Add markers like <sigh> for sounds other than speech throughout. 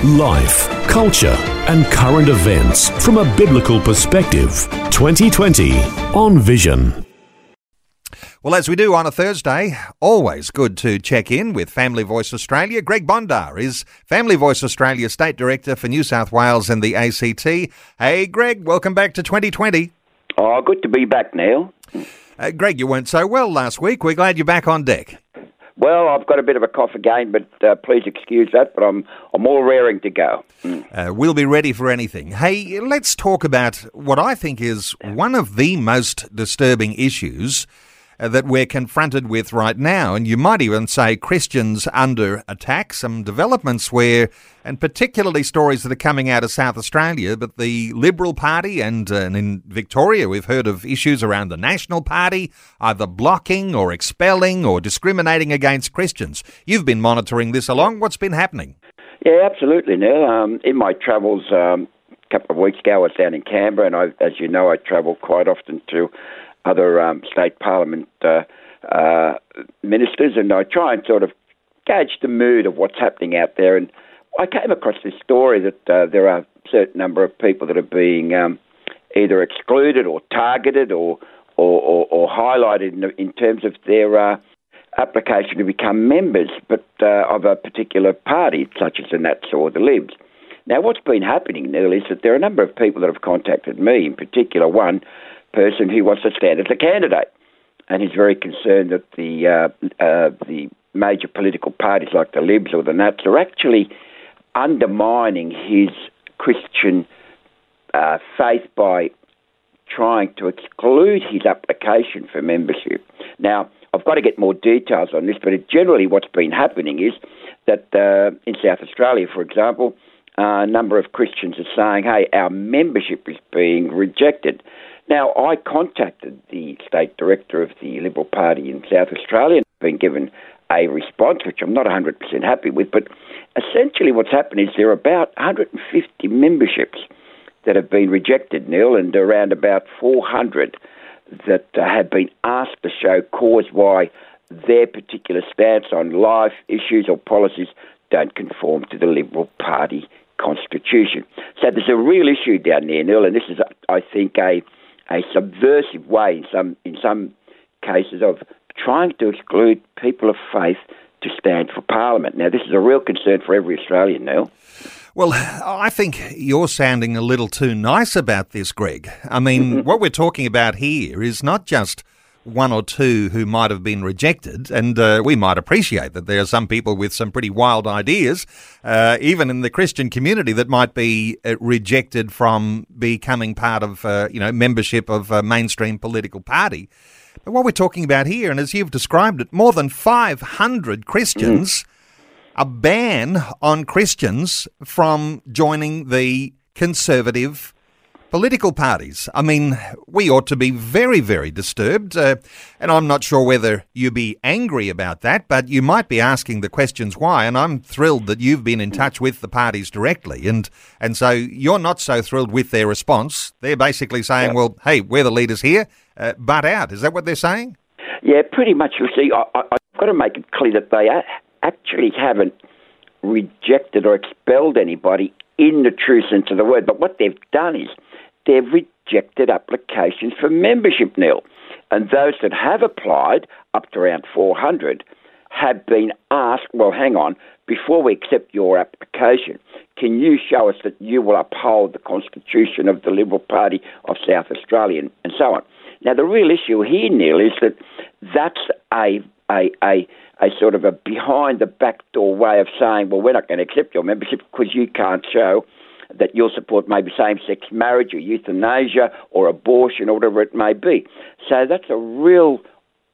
Life, culture, and current events from a biblical perspective. 2020 on Vision. Well, as we do on a Thursday, always good to check in with Family Voice Australia. Greg Bondar is Family Voice Australia State Director for New South Wales and the ACT. Hey, Greg, welcome back to 2020. Oh, good to be back, Neil. Uh, Greg, you weren't so well last week. We're glad you're back on deck. Well, I've got a bit of a cough again, but uh, please excuse that. But I'm I'm all raring to go. Mm. Uh, we'll be ready for anything. Hey, let's talk about what I think is one of the most disturbing issues that we're confronted with right now. And you might even say Christians under attack. Some developments where, and particularly stories that are coming out of South Australia, but the Liberal Party and, uh, and in Victoria, we've heard of issues around the National Party, either blocking or expelling or discriminating against Christians. You've been monitoring this along. What's been happening? Yeah, absolutely, Neil. Um, in my travels, um, a couple of weeks ago, I was down in Canberra, and I, as you know, I travel quite often to other um, state parliament uh, uh, ministers, and I try and sort of gauge the mood of what's happening out there. And I came across this story that uh, there are a certain number of people that are being um, either excluded or targeted or or, or, or highlighted in, in, terms of their uh, application to become members, but uh, of a particular party, such as the Nats or the Libs. Now, what's been happening, Neil, is that there are a number of people that have contacted me, in particular one person who wants to stand as a candidate, and he's very concerned that the uh, uh, the major political parties like the Libs or the Nats are actually undermining his Christian uh, faith by trying to exclude his application for membership. Now, I've got to get more details on this, but generally what's been happening is that uh, in South Australia, for example, uh, a number of Christians are saying, hey, our membership is being rejected. Now, I contacted the state director of the Liberal Party in South Australia and been given a response, which I'm not 100% happy with. But essentially, what's happened is there are about 150 memberships that have been rejected, Neil, and around about 400 that uh, have been asked to show cause why their particular stance on life issues or policies don't conform to the Liberal Party constitution. So there's a real issue down there, Neil, and this is, I think, a a subversive way in some in some cases of trying to exclude people of faith to stand for Parliament. Now, this is a real concern for every Australian now. Well, I think you're sounding a little too nice about this, Greg. I mean, mm-hmm. what we're talking about here is not just one or two who might have been rejected, and uh, we might appreciate that there are some people with some pretty wild ideas, uh, even in the Christian community, that might be uh, rejected from becoming part of, uh, you know, membership of a mainstream political party. But what we're talking about here, and as you've described it, more than 500 Christians, mm. a ban on Christians from joining the conservative political parties. I mean, we ought to be very, very disturbed. Uh, and I'm not sure whether you'd be angry about that, but you might be asking the questions why. And I'm thrilled that you've been in touch with the parties directly. And, and so you're not so thrilled with their response. They're basically saying, yeah. well, hey, we're the leaders here, uh, butt out. Is that what they're saying? Yeah, pretty much. You see, I, I, I've got to make it clear that they actually haven't rejected or expelled anybody in the true sense of the word. But what they've done is they've rejected applications for membership Neil. And those that have applied, up to around 400, have been asked, well, hang on, before we accept your application, can you show us that you will uphold the constitution of the Liberal Party of South Australia and, and so on? Now, the real issue here, Neil, is that that's a, a, a, a sort of a behind the back door way of saying, well, we're not going to accept your membership because you can't show that you'll support maybe same sex marriage or euthanasia or abortion or whatever it may be. So that's a real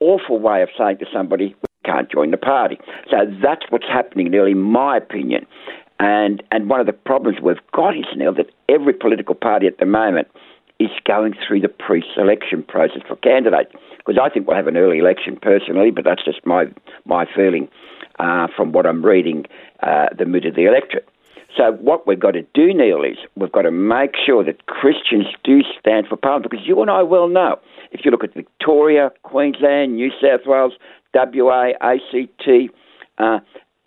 awful way of saying to somebody, we can't join the party. So that's what's happening, nearly, my opinion. And, and one of the problems we've got is, now that every political party at the moment is going through the pre-selection process for candidates. Because I think we'll have an early election personally, but that's just my my feeling uh, from what I'm reading uh, the mood of the electorate. So what we've got to do, Neil, is we've got to make sure that Christians do stand for Parliament, because you and I well know, if you look at Victoria, Queensland, New South Wales, WA, ACT, uh,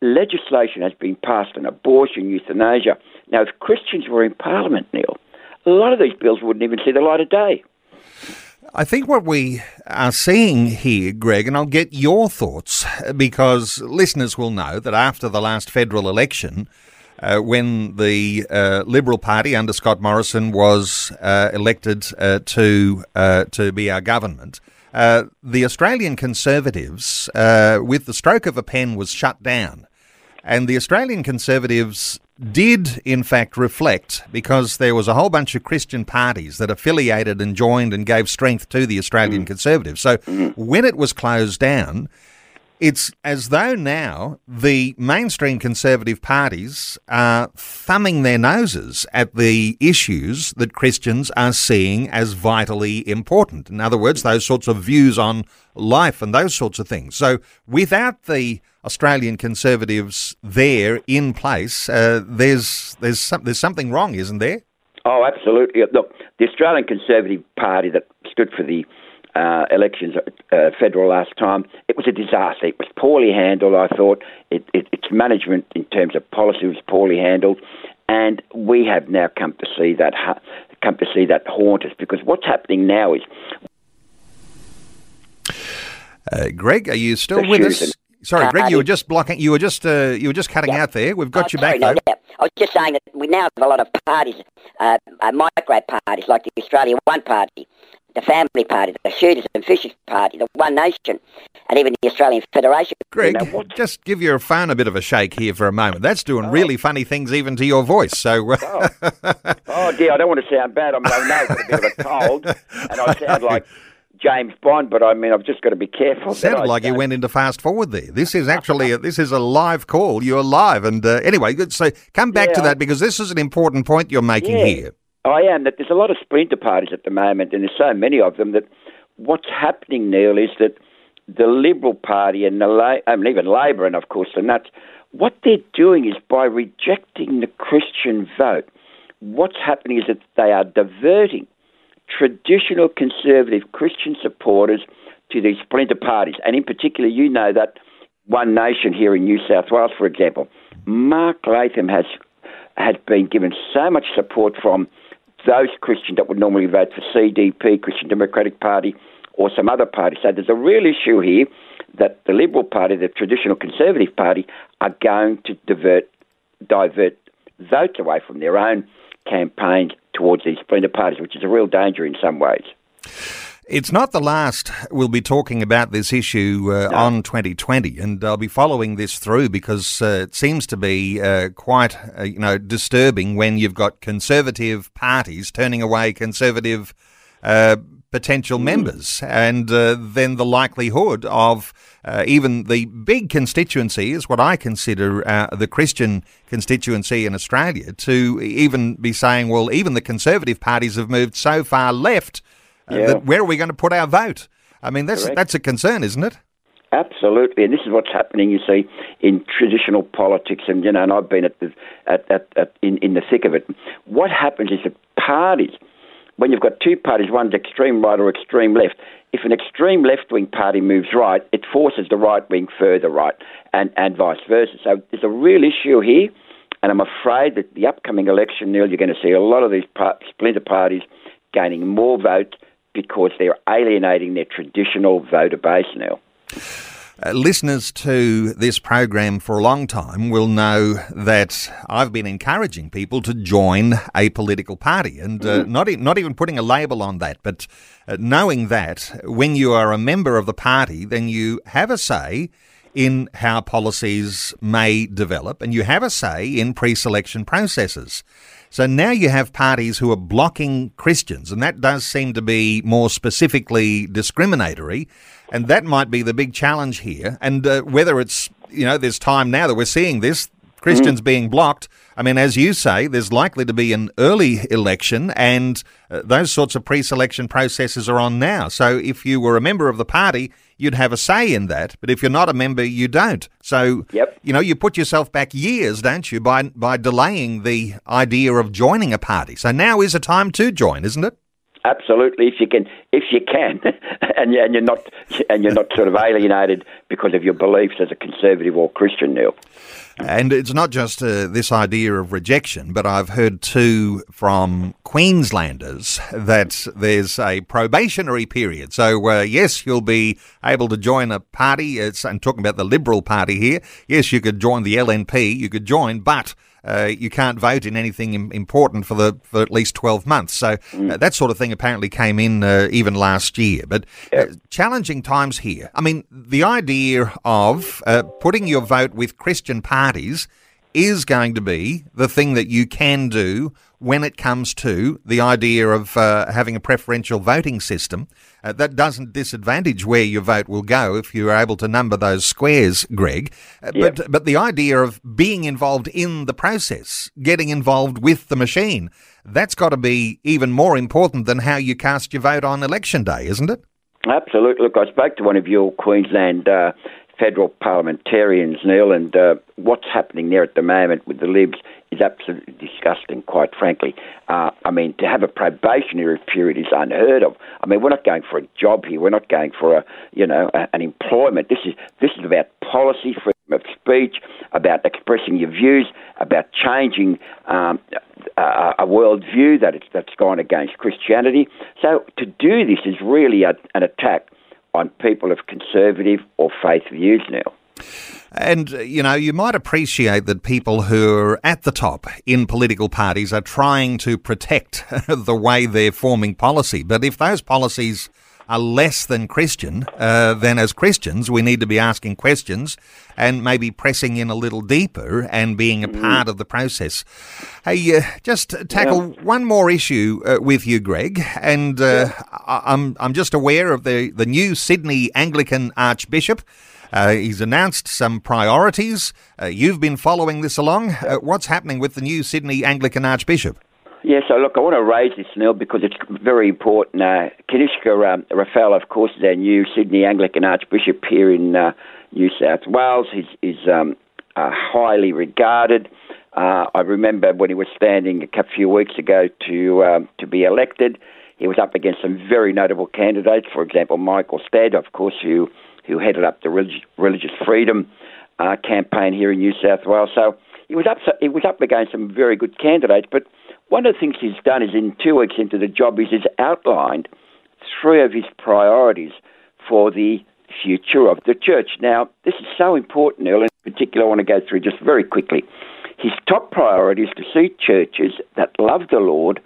legislation has been passed on abortion, euthanasia. Now, if Christians were in Parliament, Neil, a lot of these bills wouldn't even see the light of day. I think what we are seeing here, Greg, and I'll get your thoughts because listeners will know that after the last federal election, uh, when the uh, Liberal Party under Scott Morrison was uh, elected uh, to uh, to be our government, uh, the Australian Conservatives, with the stroke of a pen, was shut down, and the Australian Conservatives did in fact reflect because there was a whole bunch of Christian parties that affiliated and joined and gave strength to the Australian mm. Conservatives. So mm. when it was closed down, it's as though now the mainstream conservative parties are thumbing their noses at the issues that Christians are seeing as vitally important. In other words, those sorts of views on life and those sorts of things. So without the Australian Conservatives there in place, uh, there's there's some, there's something wrong, isn't there? Oh, absolutely. Look, the Australian Conservative Party that stood for the uh, elections, uh, federal last time, it was a disaster. It was poorly handled. I thought it, it, its management in terms of policy was poorly handled, and we have now come to see that come to see that haunt us because what's happening now is. Uh, Greg, are you still with us? Sorry, Greg, you were just blocking. You were just uh, you were just cutting out there. We've got oh, you sorry, back. No, yeah. I was just saying that we now have a lot of parties, uh, uh, micro parties like the Australia One Party, the Family Party, the Shooters and Fishers Party, the One Nation, and even the Australian Federation. Greg, you know, just give your phone a bit of a shake here for a moment. That's doing oh. really funny things even to your voice. So, uh, oh. <laughs> oh. dear, I don't want to sound bad. I mean, I know I've got a bit of a cold, and I sound <laughs> like James Bond, but I mean, I've just got to be careful. Sounded like you went into fast forward there. This is actually a, this is a live call. You're live, and uh, anyway, so come back yeah, to that because this is an important point you're making yeah, here. Oh, I am that there's a lot of splinter parties at the moment, and there's so many of them that what's happening, Neil, is that the Liberal Party and the La- I mean, even Labor, and of course the Nats, what they're doing is by rejecting the Christian vote. What's happening is that they are diverting traditional conservative Christian supporters to these splinter parties. And in particular, you know that One Nation here in New South Wales, for example, Mark Latham has had been given so much support from those Christians that would normally vote for CDP, Christian Democratic Party, or some other party. So there's a real issue here that the Liberal Party, the traditional Conservative Party, are going to divert, divert votes away from their own campaigns towards these splinter parties, which is a real danger in some ways. It's not the last we'll be talking about this issue uh, no. on 2020, and I'll be following this through because uh, it seems to be uh, quite, uh, you know, disturbing when you've got conservative parties turning away conservative uh, potential mm. members, and uh, then the likelihood of even the big constituency is what I consider the Christian constituency in Australia to even be saying, well, even the conservative parties have moved so far left uh, yeah. where are we going to put our vote? I mean, that's Correct. that's a concern, isn't it? Absolutely, and this is what's happening. You see, in traditional politics, and you know, and I've been at the at, at, at in in the thick of it. What happens is that parties, when you've got two parties, one's extreme right or extreme left. If an extreme left wing party moves right, it forces the right wing further right, and and vice versa. So there's a real issue here, and I'm afraid that the upcoming election, Neil, you're going to see a lot of these splinter parties gaining more votes because they're alienating their traditional voter base now. Uh, listeners to this program for a long time will know that I've been encouraging people to join a political party and uh, mm. not, e- not even putting a label on that, but uh, knowing that when you are a member of the party, then you have a say in how policies may develop and you have a say in pre selection processes. So now you have parties who are blocking Christians, and that does seem to be more specifically discriminatory. And that might be the big challenge here. And uh, whether it's, you know, there's time now that we're seeing this, Christians being blocked. I mean, as you say, there's likely to be an early election, and uh, those sorts of pre selection processes are on now. So if you were a member of the party, you'd have a say in that. But if you're not a member, you don't. So, Yep. you know, you put yourself back years, don't you, by, by delaying the idea of joining a party. So now is a time to join, isn't it? Absolutely, if you can, if you can, <laughs> and, you- and you're not, and you're not sort of alienated because of your beliefs as a conservative or Christian, Neil. And it's not just uh, this idea of rejection, but I've heard too from Queenslanders that there's a probationary period. So, uh, yes, you'll be able to join a party. It's, I'm talking about the Liberal Party here. Yes, you could join the LNP, you could join, but uh, you can't vote in anything important for the for at least 12 months. So uh, that sort of thing apparently came in uh, even last year. But uh, challenging times here. I mean, the idea of uh, putting your vote with Christian parties is going to be the thing that you can do when it comes to the idea of uh, having a preferential voting system. Uh, that doesn't disadvantage where your vote will go if you're able to number those squares, Greg. Uh, But but the idea of being involved in the process, getting involved with the machine, that's got to be even more important than how you cast your vote on election day, isn't it? Absolutely. Look, I spoke to one of your Queensland uh, federal parliamentarians, Neil, and uh, what's happening there at the moment with the Libs is absolutely disgusting, quite frankly. Uh, I mean, to have a probationary period is unheard of. I mean, we're not going for a job here. We're not going for a, you know, a, an employment. This is this is about policy, freedom of speech, about expressing your views, about changing um, a, a worldview that it's, that's gone against Christianity. So to do this is really a, an attack on people of conservative or faith views now. And, uh, you know, you might appreciate that people who are at the top in political parties are trying to protect <laughs> the way they're forming policy. But if those policies are less than Christian, uh, then as Christians, we need to be asking questions and maybe pressing in a little deeper and being a part of the process. Hey, uh, just tackle one more issue uh, with you, Greg. And uh, I- I'm, I'm just aware of the, the new Sydney Anglican Archbishop. Uh, he's announced some priorities. Uh, you've been following this along. Uh, what's happening with the new Sydney Anglican Archbishop? Yeah, so look, I want to raise this, Neil, because it's very important. Uh, Kanishka um, of course, is our new Sydney Anglican Archbishop here in uh, New South Wales. He's, he's um, uh, highly regarded. Uh, I remember when he was standing a few weeks ago to um, to be elected, he was up against some very notable candidates. For example, Michael Stead, of course, who who headed up the religious, religious freedom uh, campaign here in New South Wales. So he was up he was up against some very good candidates. But one of the things he's done is in two weeks into the job, is he's outlined three of his priorities for the future of the church. Now, this is so important, Neil. In particular, I want to go through just very quickly. His top priority is to see churches that love the Lord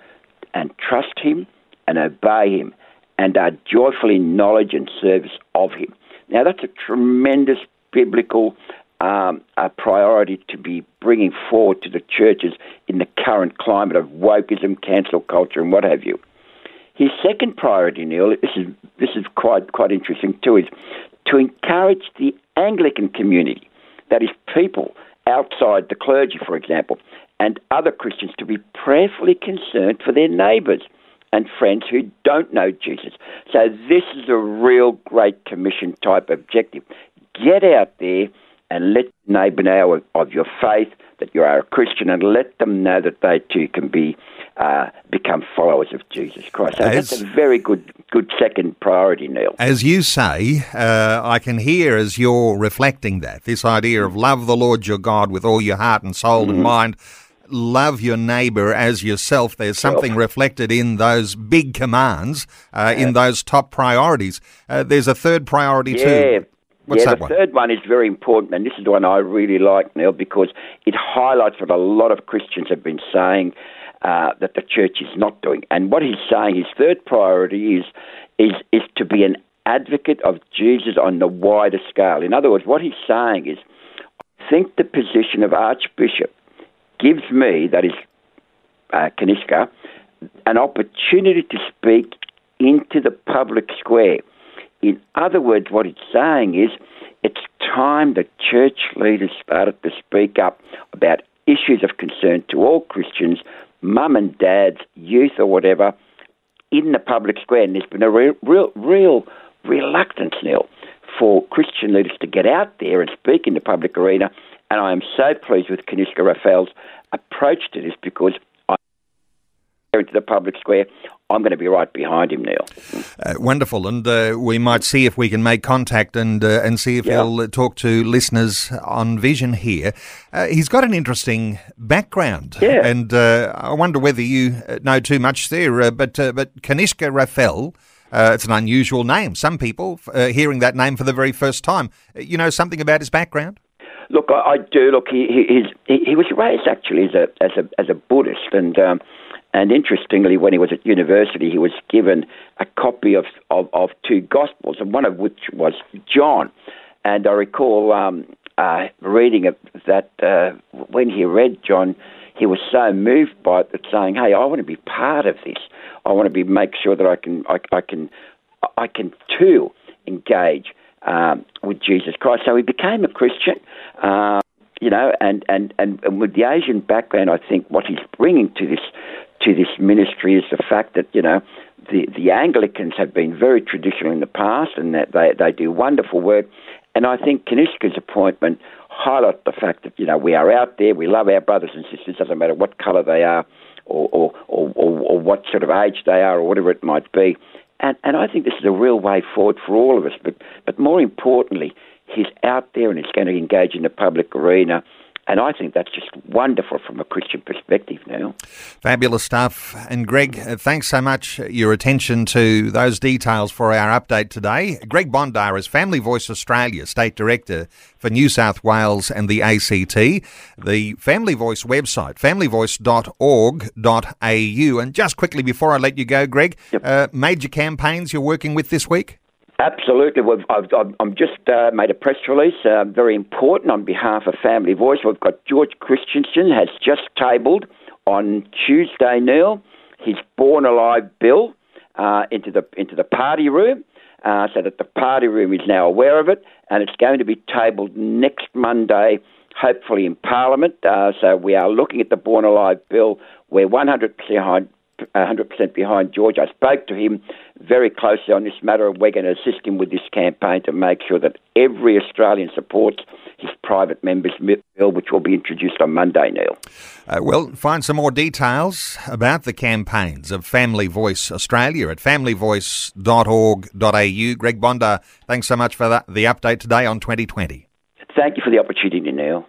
and trust Him and obey Him and are joyful in knowledge and service of Him. Now, that's a tremendous biblical um, a priority to be bringing forward to the churches in the current climate of wokeism, cancel culture, and what have you. His second priority, Neil, this is this is quite quite interesting too, is to encourage the Anglican community, that is, people outside the clergy, for example, and other Christians to be prayerfully concerned for their neighbours and friends who don't know Jesus. So this is a real Great Commission type objective. Get out there and let neighbour know of, of your faith, that you are a Christian, and let them know that they too can be uh, become followers of Jesus Christ. So As- that's a very good good second priority, Neil. As you say, uh, I can hear as you're reflecting that this idea of love the Lord your God with all your heart and soul and mind. Love your neighbour as yourself. There's something reflected in those big commands, uh, in those top priorities. Uh, there's a third priority Yeah. too. What's yeah, the one? third one is very important, and this is the one I really like, Neil, because it highlights what a lot of Christians have been saying uh, that the church is not doing. And what he's saying, his third priority is is is to be an advocate of Jesus on the wider scale. In other words, what he's saying is, I think the position of Archbishop gives me, that is uh, Kanishka, an opportunity to speak into the public square. In other words, what it's saying is it's time the church leaders started to speak up about issues of concern to all Christians, mum and dads, youth or whatever, in the public square. And there's been a real, real, real reluctance, Neil, for Christian leaders to get out there and speak in the public arena. And I am so pleased with Kanishka Raffel's approach to this because I into the public square. I'm going to be right behind him, Neil. Uh, wonderful, and uh, we might see if we can make contact and uh, and see if yeah. he'll uh, talk to listeners on Vision here. Uh, he's got an interesting background, yeah. and uh, I wonder whether you know too much there. but but Kanishka Raffel. it's an unusual name. Some people hearing that name for the very first time. You know something about his background? Look, I, I do. Look, he, he, he, he was raised actually as a as a as a Buddhist, and um, and interestingly, when he was at university, he was given a copy of, of, of two Gospels, and one of which was John. And I recall um, uh, reading it, that uh, when he read John, he was so moved by it that saying, "Hey, I want to be part of this. I want to be make sure that I can I, I can I can too engage um, with Jesus Christ." So he became a Christian. Uh, you know, and, and, and, and with the Asian background, I think what he's bringing to this to this ministry is the fact that you know the the Anglicans have been very traditional in the past, and that they they do wonderful work. And I think Kanishka's appointment highlights the fact that you know we are out there, we love our brothers and sisters, doesn't matter what colour they are, or, or, or, or what sort of age they are, or whatever it might be. And and I think this is a real way forward for all of us. But but more importantly, he's out there and he's going to engage in the public arena and I think that's just wonderful from a Christian perspective now. Fabulous stuff. And Greg, uh, thanks so much your attention to those details for our update today. Greg Bondar is Family Voice Australia State Director for New South Wales and the ACT. The Family Voice website, familyvoice.org.au. And just quickly before I let you go, Greg, yep. uh, major campaigns you're working with this week? Absolutely. I've, I've just uh, made a press release, uh, very important on behalf of Family Voice. We've got George Christensen has just tabled on Tuesday, Neil, his Born Alive bill uh, into the into the party room, uh, so that the party room is now aware of it, and it's going to be tabled next Monday, hopefully in Parliament. Uh, so we are looking at the Born Alive bill. We're 100% behind 100% behind George. I spoke to him very closely on this matter. We're going to assist him with this campaign to make sure that every Australian supports his private members' bill, which will be introduced on Monday, Neil. Uh, well, find some more details about the campaigns of Family Voice Australia at familyvoice.org.au. Greg Bondar, thanks so much for that, the update today on 2020. Thank you for the opportunity, Neil.